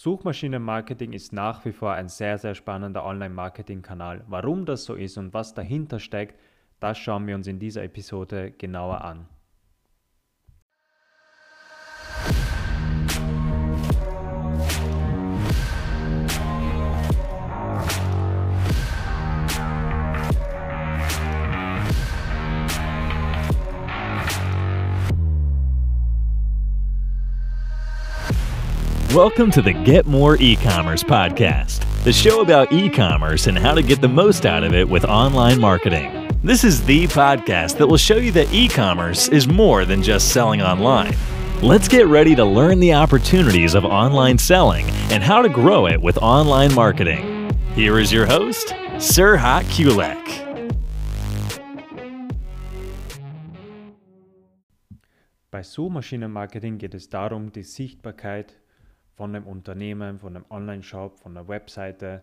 Suchmaschinenmarketing ist nach wie vor ein sehr, sehr spannender Online-Marketing-Kanal. Warum das so ist und was dahinter steckt, das schauen wir uns in dieser Episode genauer an. Welcome to the Get More E-commerce podcast, the show about e-commerce and how to get the most out of it with online marketing. This is the podcast that will show you that e-commerce is more than just selling online. Let's get ready to learn the opportunities of online selling and how to grow it with online marketing. Here is your host, Sirhat Kulek. Bei Suchmaschinenmarketing geht es darum, die Sichtbarkeit von dem Unternehmen, von dem Online-Shop, von der Webseite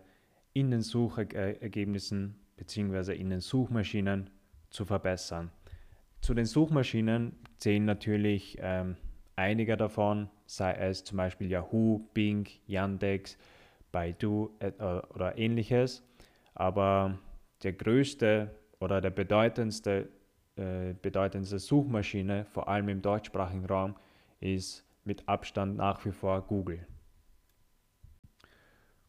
in den Suchergebnissen bzw. in den Suchmaschinen zu verbessern. Zu den Suchmaschinen zählen natürlich ähm, einige davon, sei es zum Beispiel Yahoo, Bing, Yandex, Baidu äh, oder ähnliches. Aber der größte oder der bedeutendste, äh, bedeutendste Suchmaschine, vor allem im deutschsprachigen Raum, ist mit Abstand nach wie vor Google.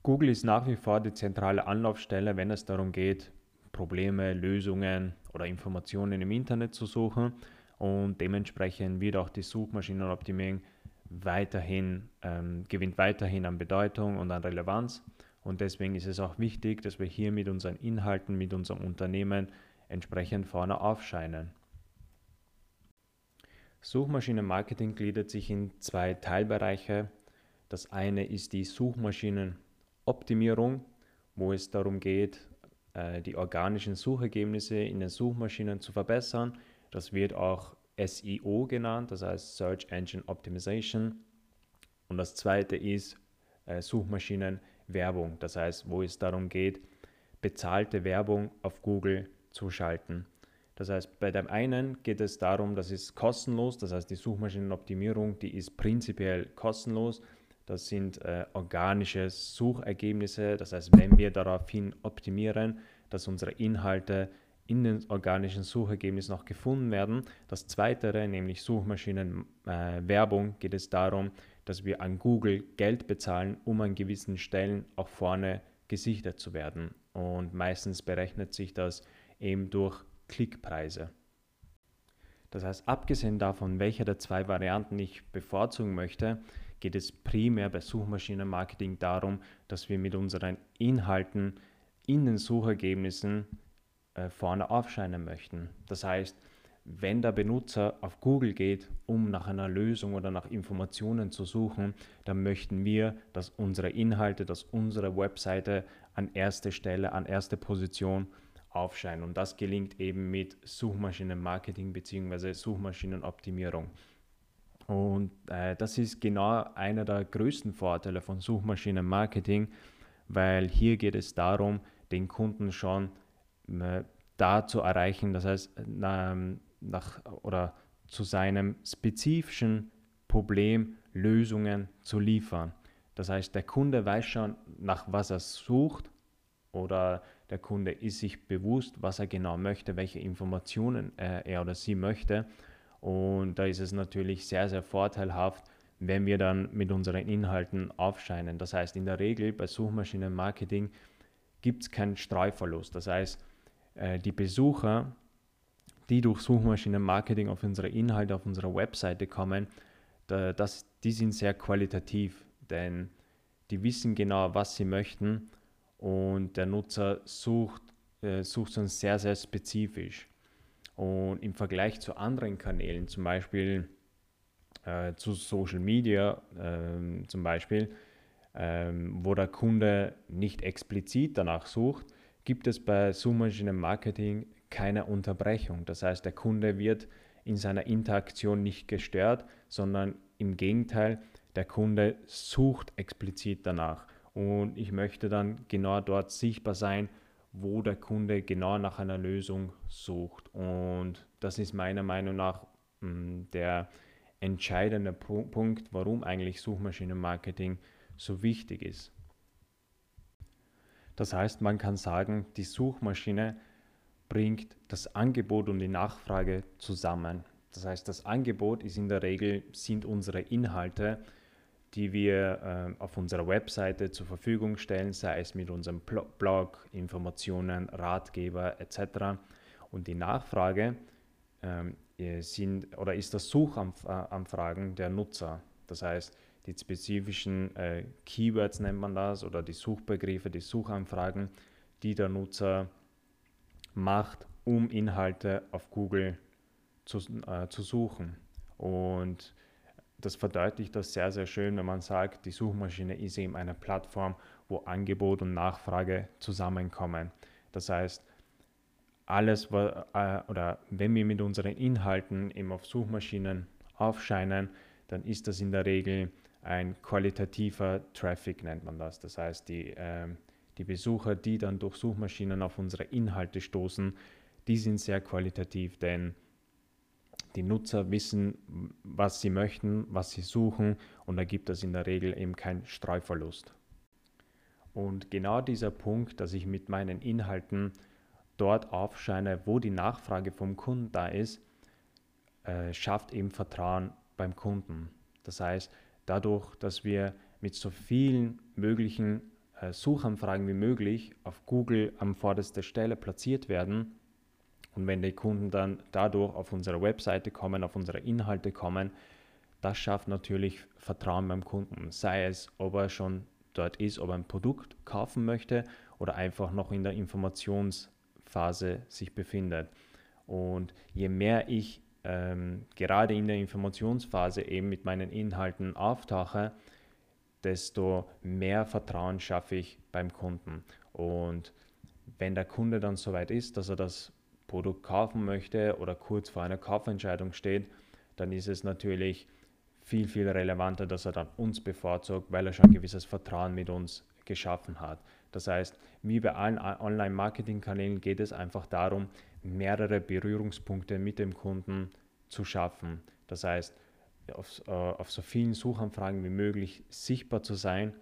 Google ist nach wie vor die zentrale Anlaufstelle, wenn es darum geht, Probleme, Lösungen oder Informationen im Internet zu suchen und dementsprechend wird auch die Suchmaschinenoptimierung weiterhin, ähm, gewinnt weiterhin an Bedeutung und an Relevanz und deswegen ist es auch wichtig, dass wir hier mit unseren Inhalten, mit unserem Unternehmen entsprechend vorne aufscheinen. Suchmaschinenmarketing gliedert sich in zwei Teilbereiche. Das eine ist die Suchmaschinenoptimierung, wo es darum geht, äh, die organischen Suchergebnisse in den Suchmaschinen zu verbessern. Das wird auch SEO genannt, das heißt Search Engine Optimization. Und das zweite ist äh, Suchmaschinenwerbung, das heißt, wo es darum geht, bezahlte Werbung auf Google zu schalten. Das heißt, bei dem einen geht es darum, das ist kostenlos, das heißt die Suchmaschinenoptimierung, die ist prinzipiell kostenlos. Das sind äh, organische Suchergebnisse, das heißt, wenn wir daraufhin optimieren, dass unsere Inhalte in den organischen Suchergebnissen noch gefunden werden. Das zweite, nämlich Suchmaschinenwerbung, äh, geht es darum, dass wir an Google Geld bezahlen, um an gewissen Stellen auch vorne gesichtet zu werden. Und meistens berechnet sich das eben durch Klickpreise. Das heißt, abgesehen davon, welche der zwei Varianten ich bevorzugen möchte, geht es primär bei Suchmaschinenmarketing darum, dass wir mit unseren Inhalten in den Suchergebnissen äh, vorne aufscheinen möchten. Das heißt, wenn der Benutzer auf Google geht, um nach einer Lösung oder nach Informationen zu suchen, dann möchten wir, dass unsere Inhalte, dass unsere Webseite an erste Stelle, an erste Position aufscheinen. Und das gelingt eben mit Suchmaschinenmarketing bzw. Suchmaschinenoptimierung. Und äh, das ist genau einer der größten Vorteile von Suchmaschinenmarketing, weil hier geht es darum, den Kunden schon äh, da zu erreichen, das heißt na, nach oder zu seinem spezifischen Problem Lösungen zu liefern. Das heißt, der Kunde weiß schon, nach was er sucht oder der Kunde ist sich bewusst, was er genau möchte, welche Informationen äh, er oder sie möchte. Und da ist es natürlich sehr, sehr vorteilhaft, wenn wir dann mit unseren Inhalten aufscheinen. Das heißt, in der Regel bei Suchmaschinenmarketing gibt es keinen Streuverlust. Das heißt, äh, die Besucher, die durch Suchmaschinenmarketing auf unsere Inhalte, auf unsere Webseite kommen, das, die sind sehr qualitativ, denn die wissen genau, was sie möchten und der Nutzer sucht, äh, sucht uns sehr, sehr spezifisch. Und im Vergleich zu anderen Kanälen, zum Beispiel äh, zu Social Media, äh, zum Beispiel, ähm, wo der Kunde nicht explizit danach sucht, gibt es bei Suchmaschinen-Marketing keine Unterbrechung. Das heißt, der Kunde wird in seiner Interaktion nicht gestört, sondern im Gegenteil, der Kunde sucht explizit danach. Und ich möchte dann genau dort sichtbar sein, wo der Kunde genau nach einer Lösung sucht. Und das ist meiner Meinung nach mm, der entscheidende Punkt, warum eigentlich Suchmaschinenmarketing so wichtig ist. Das heißt, man kann sagen, die Suchmaschine bringt das Angebot und die Nachfrage zusammen. Das heißt, das Angebot ist in der Regel, sind unsere Inhalte, die wir äh, auf unserer Webseite zur Verfügung stellen, sei es mit unserem Blog, Informationen, Ratgeber etc. Und die Nachfrage ähm, sind oder ist das Suchanfragen der Nutzer. Das heißt, die spezifischen äh, Keywords nennt man das oder die Suchbegriffe, die Suchanfragen, die der Nutzer macht, um Inhalte auf Google zu, äh, zu suchen. Und das verdeutlicht das sehr, sehr schön, wenn man sagt, die Suchmaschine ist eben eine Plattform, wo Angebot und Nachfrage zusammenkommen. Das heißt, alles, äh, oder wenn wir mit unseren Inhalten eben auf Suchmaschinen aufscheinen, dann ist das in der Regel ein qualitativer Traffic, nennt man das. Das heißt, die, äh, die Besucher, die dann durch Suchmaschinen auf unsere Inhalte stoßen, die sind sehr qualitativ, denn die Nutzer wissen, was sie möchten, was sie suchen und da gibt es in der Regel eben keinen Streuverlust. Und genau dieser Punkt, dass ich mit meinen Inhalten dort aufscheine, wo die Nachfrage vom Kunden da ist, äh, schafft eben Vertrauen beim Kunden. Das heißt, dadurch, dass wir mit so vielen möglichen äh, Suchanfragen wie möglich auf Google am vordersten Stelle platziert werden, und wenn die Kunden dann dadurch auf unsere Webseite kommen, auf unsere Inhalte kommen, das schafft natürlich Vertrauen beim Kunden. Sei es, ob er schon dort ist, ob er ein Produkt kaufen möchte oder einfach noch in der Informationsphase sich befindet. Und je mehr ich ähm, gerade in der Informationsphase eben mit meinen Inhalten auftauche, desto mehr Vertrauen schaffe ich beim Kunden. Und wenn der Kunde dann soweit ist, dass er das Produkt kaufen möchte oder kurz vor einer Kaufentscheidung steht, dann ist es natürlich viel, viel relevanter, dass er dann uns bevorzugt, weil er schon ein gewisses Vertrauen mit uns geschaffen hat. Das heißt, wie bei allen Online-Marketing-Kanälen geht es einfach darum, mehrere Berührungspunkte mit dem Kunden zu schaffen. Das heißt, auf, äh, auf so vielen Suchanfragen wie möglich sichtbar zu sein,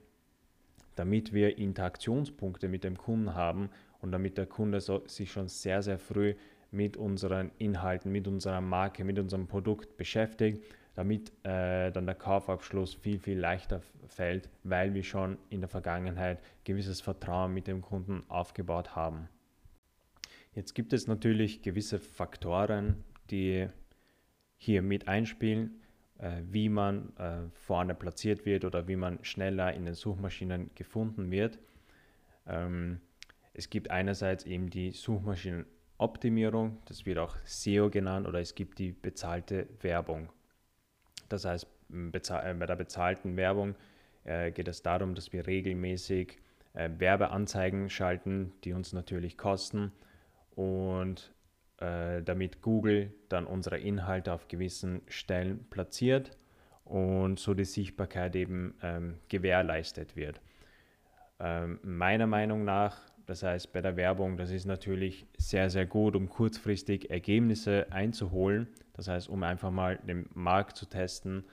damit wir Interaktionspunkte mit dem Kunden haben und damit der Kunde so, sich schon sehr, sehr früh mit unseren Inhalten, mit unserer Marke, mit unserem Produkt beschäftigt, damit äh, dann der Kaufabschluss viel, viel leichter fällt, weil wir schon in der Vergangenheit gewisses Vertrauen mit dem Kunden aufgebaut haben. Jetzt gibt es natürlich gewisse Faktoren, die hier mit einspielen, äh, wie man äh, vorne platziert wird oder wie man schneller in den Suchmaschinen gefunden wird. Ähm, es gibt einerseits eben die Suchmaschinenoptimierung, das wird auch SEO genannt, oder es gibt die bezahlte Werbung. Das heißt, äh, bei der bezahlten Werbung geht es darum, dass wir regelmäßig Werbeanzeigen schalten, die uns natürlich kosten und äh, damit Google dann unsere Inhalte auf gewissen Stellen platziert und so die Sichtbarkeit eben ähm, gewährleistet wird. Ähm, meiner Meinung nach, das heißt bei der Werbung, das ist natürlich sehr, sehr gut, um kurzfristig Ergebnisse einzuholen. Das heißt, um einfach mal den Markt zu testen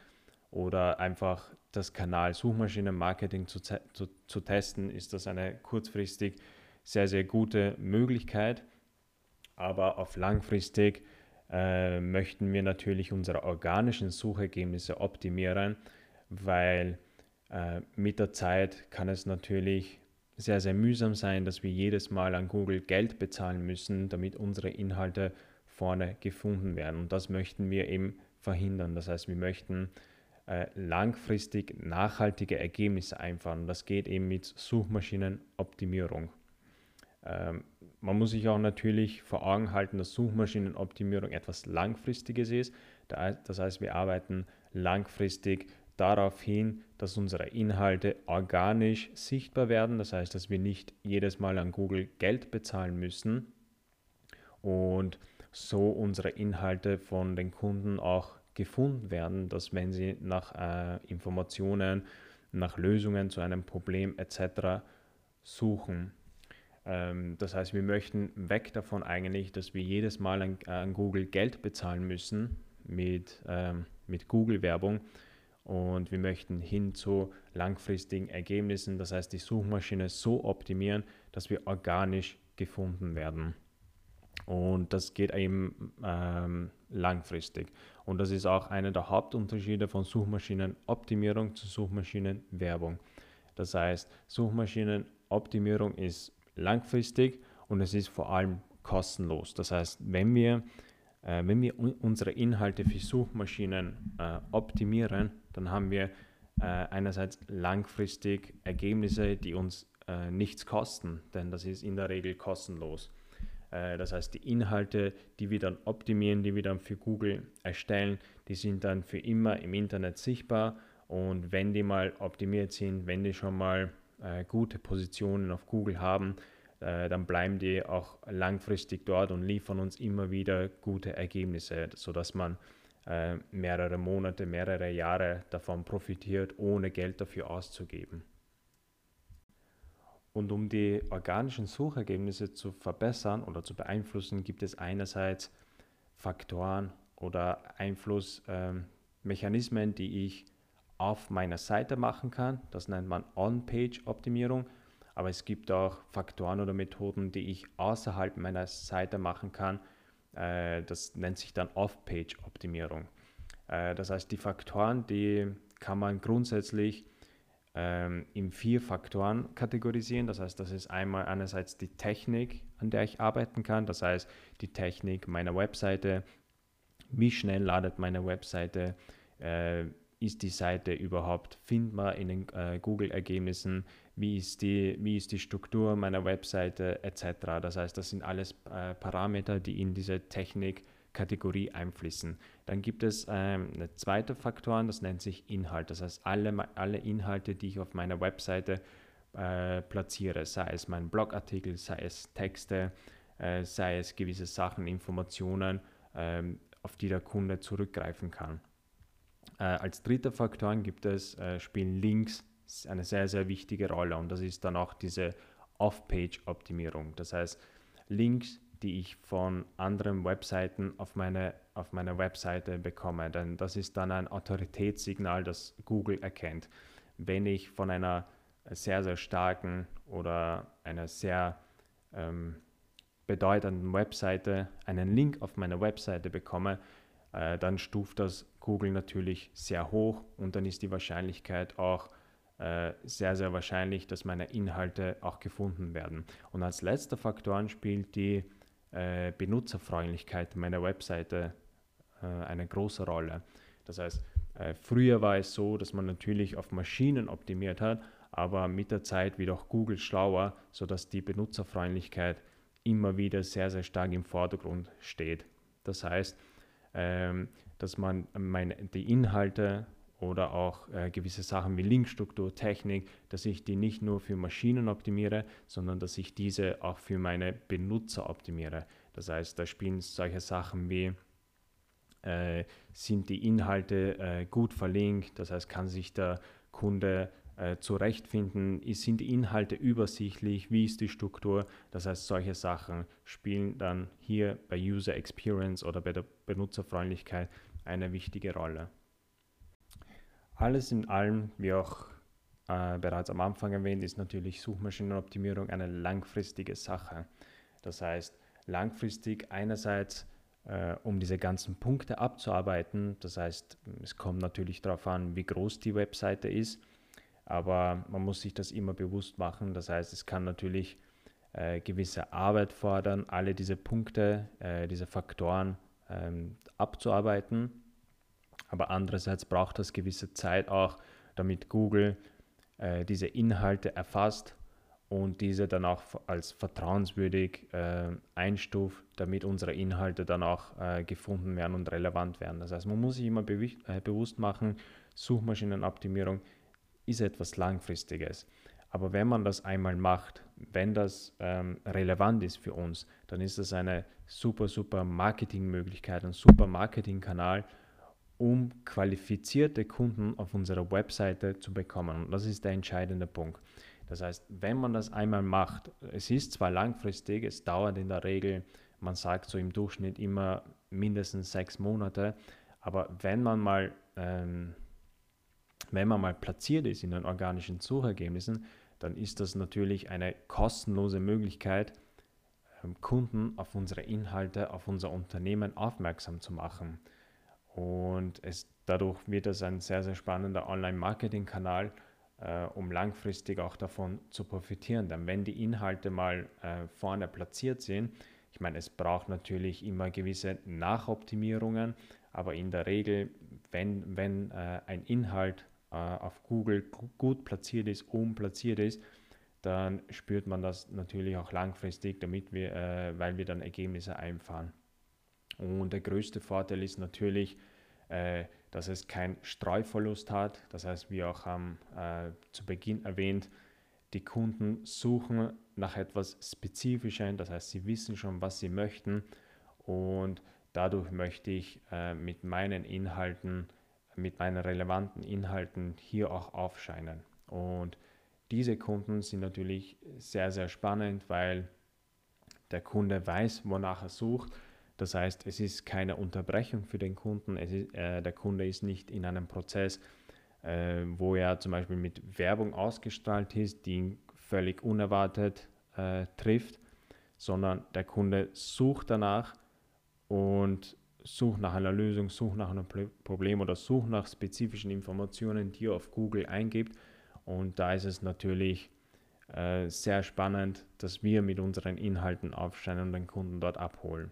oder einfach das Kanal Suchmaschinenmarketing zu, zu, zu testen, ist das eine kurzfristig sehr, sehr gute Möglichkeit aber auf langfristig äh, möchten wir natürlich unsere organischen Suchergebnisse optimieren, weil äh, mit der Zeit kann es natürlich sehr, sehr mühsam sein, dass wir jedes Mal an Google Geld bezahlen müssen, damit unsere Inhalte vorne gefunden werden. Und das möchten wir eben verhindern. Das heißt, wir möchten äh, langfristig nachhaltige Ergebnisse einfahren. Das geht eben mit Suchmaschinenoptimierung. Ähm, man muss sich auch natürlich vor Augen halten, dass Suchmaschinenoptimierung etwas Langfristiges ist. Das heißt, wir arbeiten langfristig darauf hin, dass unsere Inhalte organisch sichtbar werden. Das heißt, dass wir nicht jedes Mal an Google Geld bezahlen müssen und so unsere Inhalte von den Kunden auch gefunden werden, dass wenn sie nach äh, Informationen, nach Lösungen zu einem Problem etc. suchen, ähm, das heißt, wir möchten weg davon eigentlich, dass wir jedes Mal an, an Google Geld bezahlen müssen mit, ähm, mit Google-Werbung und wir möchten hin zu langfristigen Ergebnissen, das heißt die Suchmaschine so optimieren, dass wir organisch gefunden werden. Und das geht eben ähm, langfristig. Und das ist auch einer der Hauptunterschiede von Suchmaschinenoptimierung zu Suchmaschinenwerbung. Das heißt, Suchmaschinenoptimierung ist langfristig und es ist vor allem kostenlos. Das heißt, wenn wir, äh, wenn wir unsere Inhalte für Suchmaschinen äh, optimieren, dann haben wir äh, einerseits langfristig Ergebnisse, die uns äh, nichts kosten, denn das ist in der Regel kostenlos. Äh, das heißt, die Inhalte, die wir dann optimieren, die wir dann für Google erstellen, die sind dann für immer im Internet sichtbar und wenn die mal optimiert sind, wenn die schon mal äh, gute Positionen auf Google haben, äh, dann bleiben die auch langfristig dort und liefern uns immer wieder gute Ergebnisse, sodass man äh, mehrere Monate, mehrere Jahre davon profitiert, ohne Geld dafür auszugeben. Und um die organischen Suchergebnisse zu verbessern oder zu beeinflussen, gibt es einerseits Faktoren oder Einflussmechanismen, ähm, die ich auf meiner Seite machen kann. Das nennt man On-Page-Optimierung. Aber es gibt auch Faktoren oder Methoden, die ich außerhalb meiner Seite machen kann. Äh, das nennt sich dann Off-Page-Optimierung. Äh, das heißt, die Faktoren, die kann man grundsätzlich ähm, in vier Faktoren kategorisieren. Das heißt, das ist einmal einerseits die Technik, an der ich arbeiten kann. Das heißt, die Technik meiner Webseite, wie schnell ladet meine Webseite, äh, ist die Seite überhaupt findbar in den Google-Ergebnissen, wie, ist die, wie ist die Struktur meiner Webseite etc. Das heißt, das sind alles äh, Parameter, die in diese Technik-Kategorie einfließen. Dann gibt es ähm, eine zweite Faktor, das nennt sich Inhalt. Das heißt, alle, alle Inhalte, die ich auf meiner Webseite äh, platziere, sei es mein Blogartikel, sei es Texte, äh, sei es gewisse Sachen, Informationen, ähm, auf die der Kunde zurückgreifen kann. Äh, als dritter Faktor gibt es, äh, spielen Links eine sehr, sehr wichtige Rolle und das ist dann auch diese Off-Page-Optimierung. Das heißt, Links, die ich von anderen Webseiten auf meine, auf meine Webseite bekomme, denn das ist dann ein Autoritätssignal, das Google erkennt. Wenn ich von einer sehr, sehr starken oder einer sehr ähm, bedeutenden Webseite einen Link auf meine Webseite bekomme, äh, dann stuft das Google natürlich sehr hoch und dann ist die Wahrscheinlichkeit auch sehr, sehr wahrscheinlich, dass meine Inhalte auch gefunden werden. Und als letzter Faktor spielt die äh, Benutzerfreundlichkeit meiner Webseite äh, eine große Rolle. Das heißt, äh, früher war es so, dass man natürlich auf Maschinen optimiert hat, aber mit der Zeit wird auch Google schlauer, sodass die Benutzerfreundlichkeit immer wieder sehr, sehr stark im Vordergrund steht. Das heißt, ähm, dass man meine, die Inhalte oder auch äh, gewisse Sachen wie Linkstruktur, Technik, dass ich die nicht nur für Maschinen optimiere, sondern dass ich diese auch für meine Benutzer optimiere. Das heißt, da spielen solche Sachen wie, äh, sind die Inhalte äh, gut verlinkt, das heißt, kann sich der Kunde äh, zurechtfinden, sind die Inhalte übersichtlich, wie ist die Struktur, das heißt, solche Sachen spielen dann hier bei User Experience oder bei der Benutzerfreundlichkeit eine wichtige Rolle. Alles in allem, wie auch äh, bereits am Anfang erwähnt, ist natürlich Suchmaschinenoptimierung eine langfristige Sache. Das heißt, langfristig einerseits, äh, um diese ganzen Punkte abzuarbeiten, das heißt, es kommt natürlich darauf an, wie groß die Webseite ist, aber man muss sich das immer bewusst machen. Das heißt, es kann natürlich äh, gewisse Arbeit fordern, alle diese Punkte, äh, diese Faktoren ähm, abzuarbeiten. Aber andererseits braucht das gewisse Zeit auch, damit Google äh, diese Inhalte erfasst und diese dann auch als vertrauenswürdig äh, einstuft, damit unsere Inhalte dann auch äh, gefunden werden und relevant werden. Das heißt, man muss sich immer be äh, bewusst machen, Suchmaschinenoptimierung ist etwas Langfristiges. Aber wenn man das einmal macht, wenn das ähm, relevant ist für uns, dann ist das eine super, super Marketingmöglichkeit, ein super Marketingkanal, um qualifizierte Kunden auf unserer Webseite zu bekommen. Und das ist der entscheidende Punkt. Das heißt, wenn man das einmal macht, es ist zwar langfristig, es dauert in der Regel, man sagt so im Durchschnitt immer mindestens sechs Monate, aber wenn man mal ähm, wenn man mal platziert ist in den organischen Suchergebnissen, dann ist das natürlich eine kostenlose Möglichkeit, ähm, Kunden auf unsere Inhalte, auf unser Unternehmen aufmerksam zu machen. Und es, dadurch wird es ein sehr, sehr spannender Online-Marketing-Kanal, äh, um langfristig auch davon zu profitieren. Denn wenn die Inhalte mal äh, vorne platziert sind, ich meine, es braucht natürlich immer gewisse Nachoptimierungen, aber in der Regel, wenn, wenn äh, ein Inhalt äh, auf Google gut platziert ist, oben platziert ist, dann spürt man das natürlich auch langfristig, damit wir, äh, weil wir dann Ergebnisse einfahren. Und der größte Vorteil ist natürlich, äh, dass es keinen Streuverlust hat. Das heißt, wie auch ähm, äh, zu Beginn erwähnt, die Kunden suchen nach etwas Spezifischem, das heißt, sie wissen schon, was sie möchten und dadurch möchte ich äh, mit meinen Inhalten, mit meinen relevanten Inhalten hier auch aufscheinen. Und diese Kunden sind natürlich sehr, sehr spannend, weil der Kunde weiß, wonach er sucht. Das heißt, es ist keine Unterbrechung für den Kunden. Ist, äh, der Kunde ist nicht in einem Prozess, äh, wo er zum Beispiel mit Werbung ausgestrahlt ist, die ihn völlig unerwartet äh, trifft, sondern der Kunde sucht danach und sucht nach einer Lösung, sucht nach einem Problem oder sucht nach spezifischen Informationen, die er auf Google eingibt. Und da ist es natürlich äh, sehr spannend, dass wir mit unseren Inhalten aufscheinen und den Kunden dort abholen.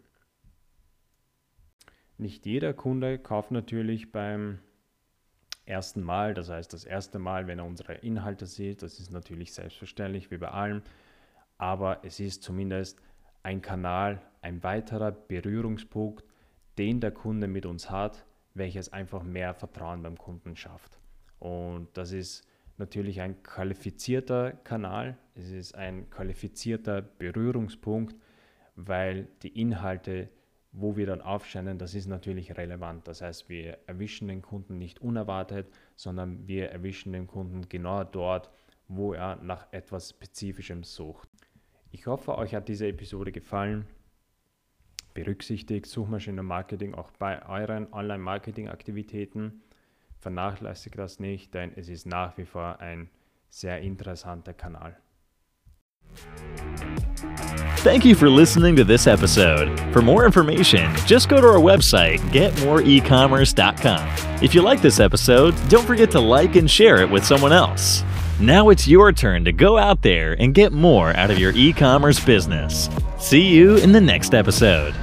Nicht jeder Kunde kauft natürlich beim ersten Mal, das heißt das erste Mal, wenn er unsere Inhalte sieht, das ist natürlich selbstverständlich wie bei allem, aber es ist zumindest ein Kanal, ein weiterer Berührungspunkt, den der Kunde mit uns hat, welches einfach mehr Vertrauen beim Kunden schafft. Und das ist natürlich ein qualifizierter Kanal, es ist ein qualifizierter Berührungspunkt, weil die Inhalte wo wir dann aufscheinen, das ist natürlich relevant. Das heißt, wir erwischen den Kunden nicht unerwartet, sondern wir erwischen den Kunden genau dort, wo er nach etwas Spezifischem sucht. Ich hoffe, euch hat diese Episode gefallen. Berücksichtigt Suchmaschinenmarketing auch bei euren Online-Marketing-Aktivitäten. Vernachlässigt das nicht, denn es ist nach wie vor ein sehr interessanter Kanal. Thank you for listening to this episode. For more information, just go to our website, getmoreecommerce.com. If you like this episode, don't forget to like and share it with someone else. Now it's your turn to go out there and get more out of your e commerce business. See you in the next episode.